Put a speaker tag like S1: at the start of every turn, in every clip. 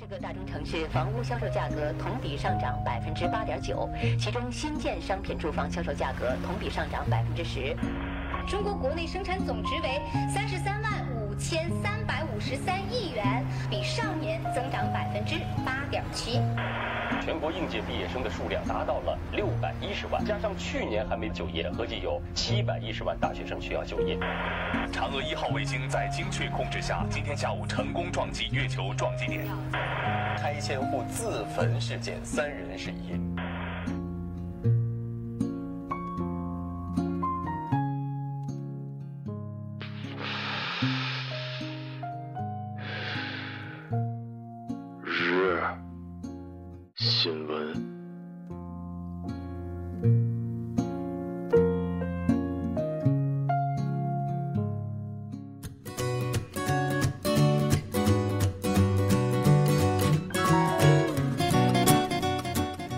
S1: 十个大中城市房屋销售价格同比上涨百分之八点九，其中新建商品住房销售价格同比上涨百分之十。
S2: 中国国内生产总值为三十三万五千三百五十三亿元，比上年增长百分之八点七。
S3: 全国应届毕业生的数量达到了六百一十万，加上去年还没就业，合计有七百一十万大学生需要就业。
S4: 嫦娥一号卫星在精确控制下，今天下午成功撞击月球撞击点。
S5: 拆迁户自焚事件，三人失业。
S6: 日新闻。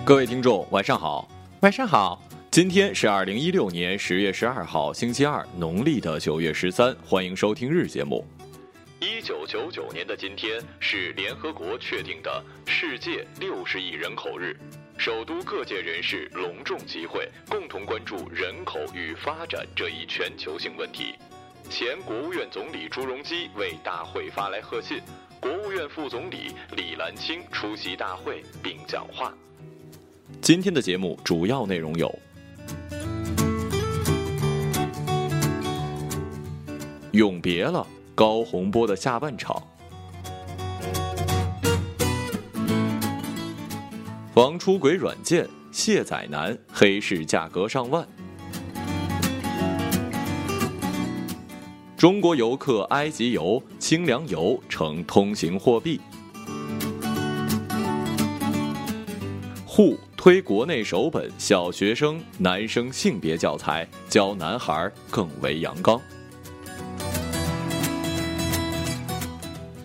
S7: 各位听众，晚上好。
S8: 晚上好，
S7: 今天是二零一六年十月十二号，星期二，农历的九月十三。欢迎收听日节目。一九九九年的今天是联合国确定的世界六十亿人口日，首都各界人士隆重集会，共同关注人口与发展这一全球性问题。前国务院总理朱镕基为大会发来贺信，国务院副总理李岚清出席大会并讲话。今天的节目主要内容有：永别了高洪波的下半场，防出轨软件卸载难，黑市价格上万。中国游客埃及游，清凉游成通行货币。沪推国内首本小学生男生性别教材，教男孩更为阳刚。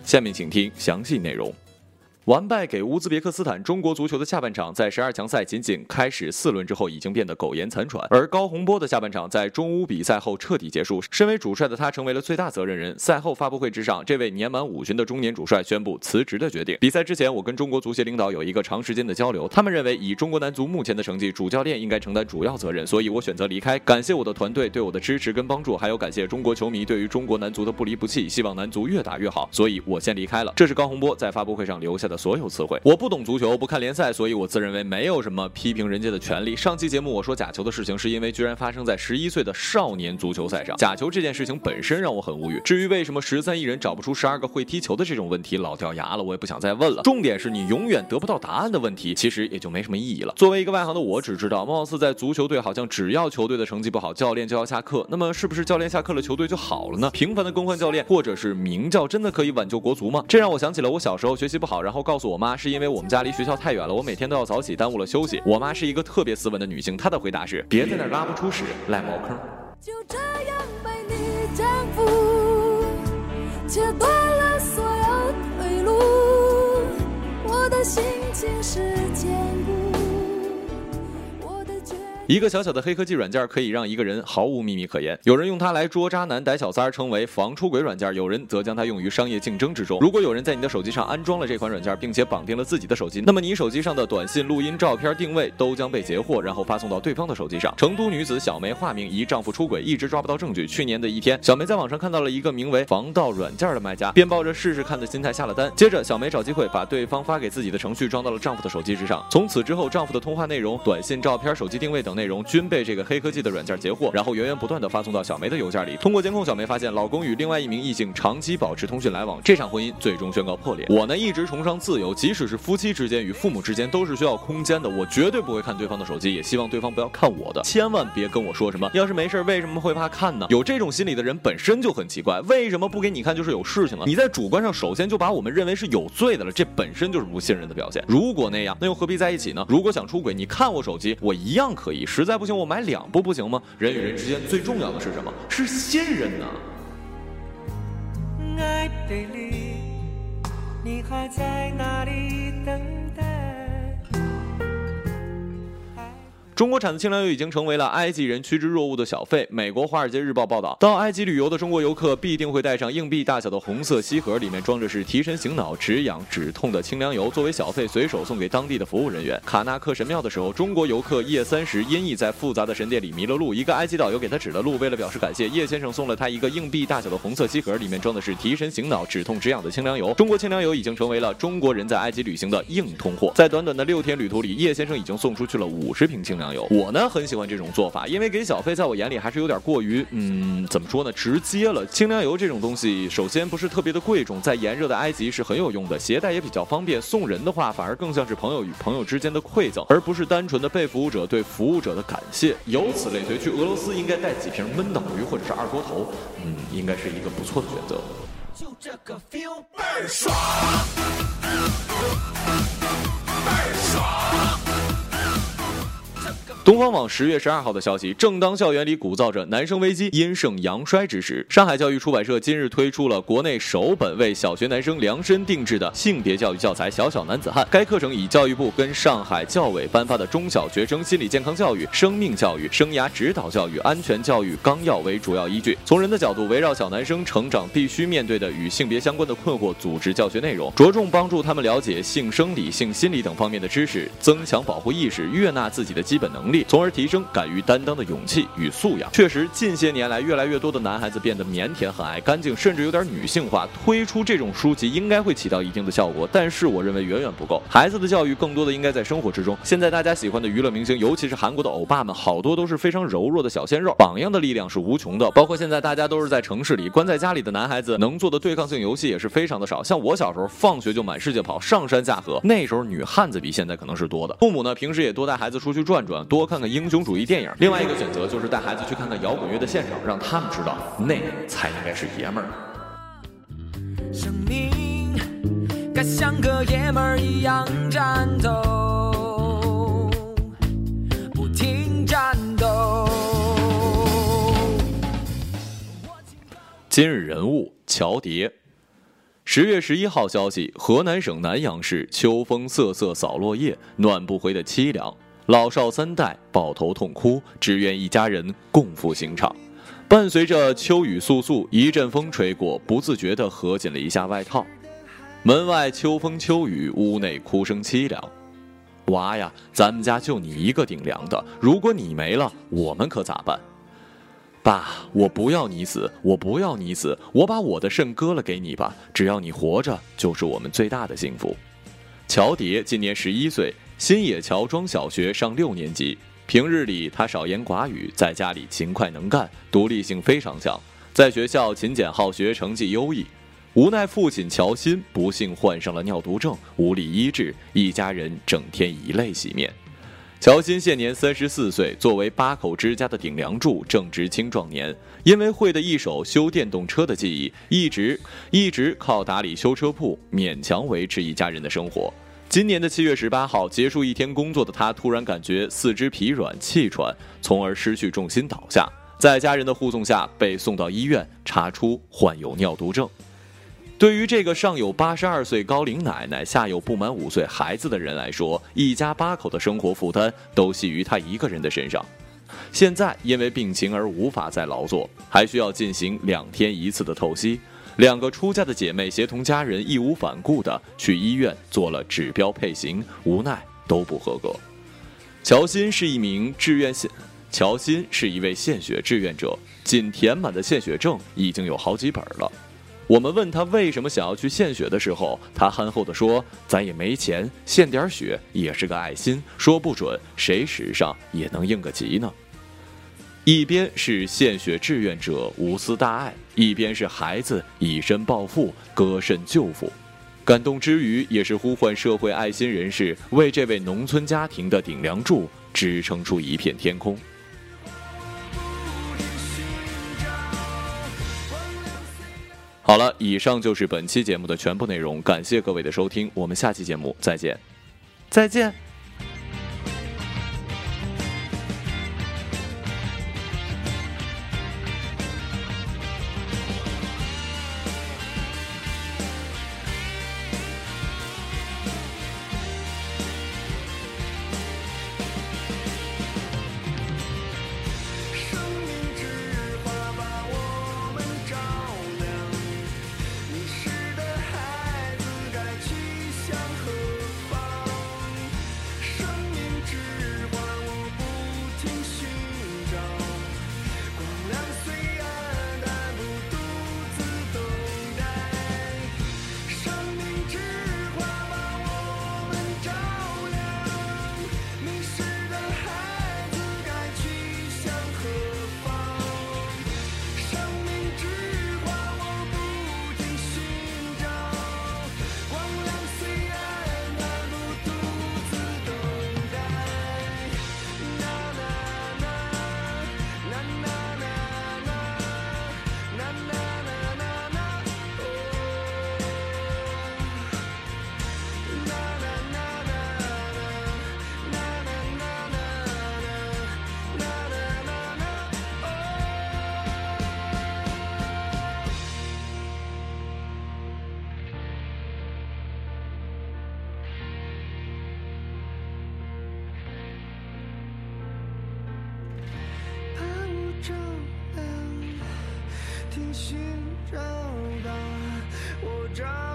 S7: 下面请听详细内容。完败给乌兹别克斯坦，中国足球的下半场在十二强赛仅仅开始四轮之后，已经变得苟延残喘。而高洪波的下半场在中乌比赛后彻底结束，身为主帅的他成为了最大责任人。赛后发布会之上，这位年满五旬的中年主帅宣布辞职的决定。比赛之前，我跟中国足协领导有一个长时间的交流，他们认为以中国男足目前的成绩，主教练应该承担主要责任，所以我选择离开。感谢我的团队对我的支持跟帮助，还有感谢中国球迷对于中国男足的不离不弃，希望男足越打越好，所以我先离开了。这是高洪波在发布会上留下的所有词汇。我不懂足球，不看联赛，所以我自认为没有什么批评人家的权利。上期节目我说假球的事情，是因为居然发生在十一岁的少年足球赛上。假球这件事情本身让我很无语。至于为什么十三亿人找不出十二个会踢球的这种问题，老掉牙了，我也不想再问了。重点是你永远得不到答案的问题，其实也就没什么意义了。作为一个外行的我，只知道貌似在足球队好像只要球队的成绩不好，教练就要下课。那么是不是教练下课了，球队就好了呢？频繁的更换教练或者是名教，真的可以挽救国足吗？这让我想起了我小时候学习不好，然后告诉我妈是因为我们家离学校太远了，我每天都要早起，耽误了休息。我妈是一个特别斯文的女性，她的回答是：别在那拉不出屎赖茅坑。
S9: 就这样被你征服，切断了所有退路。我的心情是坚固。
S7: 一个小小的黑科技软件可以让一个人毫无秘密可言。有人用它来捉渣男、逮小三，称为防出轨软件；有人则将它用于商业竞争之中。如果有人在你的手机上安装了这款软件，并且绑定了自己的手机，那么你手机上的短信、录音、照片、定位都将被截获，然后发送到对方的手机上。成都女子小梅化名疑丈夫出轨，一直抓不到证据。去年的一天，小梅在网上看到了一个名为“防盗软件”的卖家，便抱着试试看的心态下了单。接着，小梅找机会把对方发给自己的程序装到了丈夫的手机之上。从此之后，丈夫的通话内容、短信、照片、手机定位等内容均被这个黑科技的软件截获，然后源源不断的发送到小梅的邮件里。通过监控，小梅发现老公与另外一名异性长期保持通讯来往，这场婚姻最终宣告破裂。我呢一直崇尚自由，即使是夫妻之间与父母之间都是需要空间的。我绝对不会看对方的手机，也希望对方不要看我的。千万别跟我说什么，要是没事为什么会怕看呢？有这种心理的人本身就很奇怪，为什么不给你看就是有事情了？你在主观上首先就把我们认为是有罪的了，这本身就是不信任的表现。如果那样，那又何必在一起呢？如果想出轨，你看我手机，我一样可以。实在不行，我买两部不行吗？人与人之间最重要的是什么？是信任呢。
S10: 爱贝里，你还在哪里等
S7: 中国产的清凉油已经成为了埃及人趋之若鹜的小费。美国《华尔街日报》报道，到埃及旅游的中国游客必定会带上硬币大小的红色锡盒，里面装着是提神醒脑、止痒止痛的清凉油，作为小费随手送给当地的服务人员。卡纳克神庙的时候，中国游客叶三十因意在复杂的神殿里迷了路，一个埃及导游给他指了路。为了表示感谢，叶先生送了他一个硬币大小的红色锡盒，里面装的是提神醒脑、止痛止痒的清凉油。中国清凉油已经成为了中国人在埃及旅行的硬通货。在短短的六天旅途里，叶先生已经送出去了五十瓶清凉油。我呢很喜欢这种做法，因为给小费在我眼里还是有点过于，嗯，怎么说呢，直接了。清凉油这种东西，首先不是特别的贵重，在炎热的埃及是很有用的，携带也比较方便。送人的话，反而更像是朋友与朋友之间的馈赠，而不是单纯的被服务者对服务者的感谢。由此类推，去俄罗斯应该带几瓶闷倒鱼或者是二锅头，嗯，应该是一个不错的选择。就这个 feel 倍儿爽，东方网十月十二号的消息，正当校园里鼓噪着男生危机、阴盛阳衰之时，上海教育出版社今日推出了国内首本为小学男生量身定制的性别教育教材《小小男子汉》。该课程以教育部跟上海教委颁发的《中小学生心理健康教育、生命教育、生涯指导教育、安全教育纲要》为主要依据，从人的角度围绕小男生成长必须面对的与性别相关的困惑，组织教学内容，着重帮助他们了解性生理、性心理等方面的知识，增强保护意识，悦纳自己的基本能力。从而提升敢于担当的勇气与素养。确实，近些年来，越来越多的男孩子变得腼腆、很爱干净，甚至有点女性化。推出这种书籍应该会起到一定的效果，但是我认为远远不够。孩子的教育更多的应该在生活之中。现在大家喜欢的娱乐明星，尤其是韩国的欧巴们，好多都是非常柔弱的小鲜肉，榜样的力量是无穷的。包括现在大家都是在城市里关在家里的男孩子，能做的对抗性游戏也是非常的少。像我小时候，放学就满世界跑，上山下河，那时候女汉子比现在可能是多的。父母呢，平时也多带孩子出去转转，多看看英雄主义电影。另外一个选择就是带孩子去看看摇滚乐的现场，让他们知道那才应该是爷们儿。生命该像个爷们儿一样战斗，不停战斗。今日人物：乔蝶。十月十一号消息：河南省南阳市，秋风瑟瑟扫落叶，暖不回的凄凉。老少三代抱头痛哭，只愿一家人共赴刑场。伴随着秋雨簌簌，一阵风吹过，不自觉地合紧了一下外套。门外秋风秋雨，屋内哭声凄凉。娃呀，咱们家就你一个顶梁的，如果你没了，我们可咋办？爸，我不要你死，我不要你死，我把我的肾割了给你吧，只要你活着，就是我们最大的幸福。乔蝶今年十一岁。新野桥庄小学上六年级，平日里他少言寡语，在家里勤快能干，独立性非常强，在学校勤俭好学，成绩优异。无奈父亲乔新不幸患上了尿毒症，无力医治，一家人整天以泪洗面。乔新现年三十四岁，作为八口之家的顶梁柱，正值青壮年，因为会的一手修电动车的技艺，一直一直靠打理修车铺，勉强维持一家人的生活。今年的七月十八号，结束一天工作的他突然感觉四肢疲软、气喘，从而失去重心倒下，在家人的护送下被送到医院，查出患有尿毒症。对于这个上有八十二岁高龄奶奶、下有不满五岁孩子的人来说，一家八口的生活负担都系于他一个人的身上。现在因为病情而无法再劳作，还需要进行两天一次的透析。两个出嫁的姐妹协同家人义无反顾地去医院做了指标配型，无奈都不合格。乔欣是一名志愿献，乔欣是一位献血志愿者，仅填满的献血证已经有好几本了。我们问他为什么想要去献血的时候，他憨厚地说：“咱也没钱，献点血也是个爱心，说不准谁使上也能应个急呢。”一边是献血志愿者无私大爱，一边是孩子以身报父、割肾救父，感动之余，也是呼唤社会爱心人士为这位农村家庭的顶梁柱支撑出一片天空。好了，以上就是本期节目的全部内容，感谢各位的收听，我们下期节目再见，再见。找吧，我找。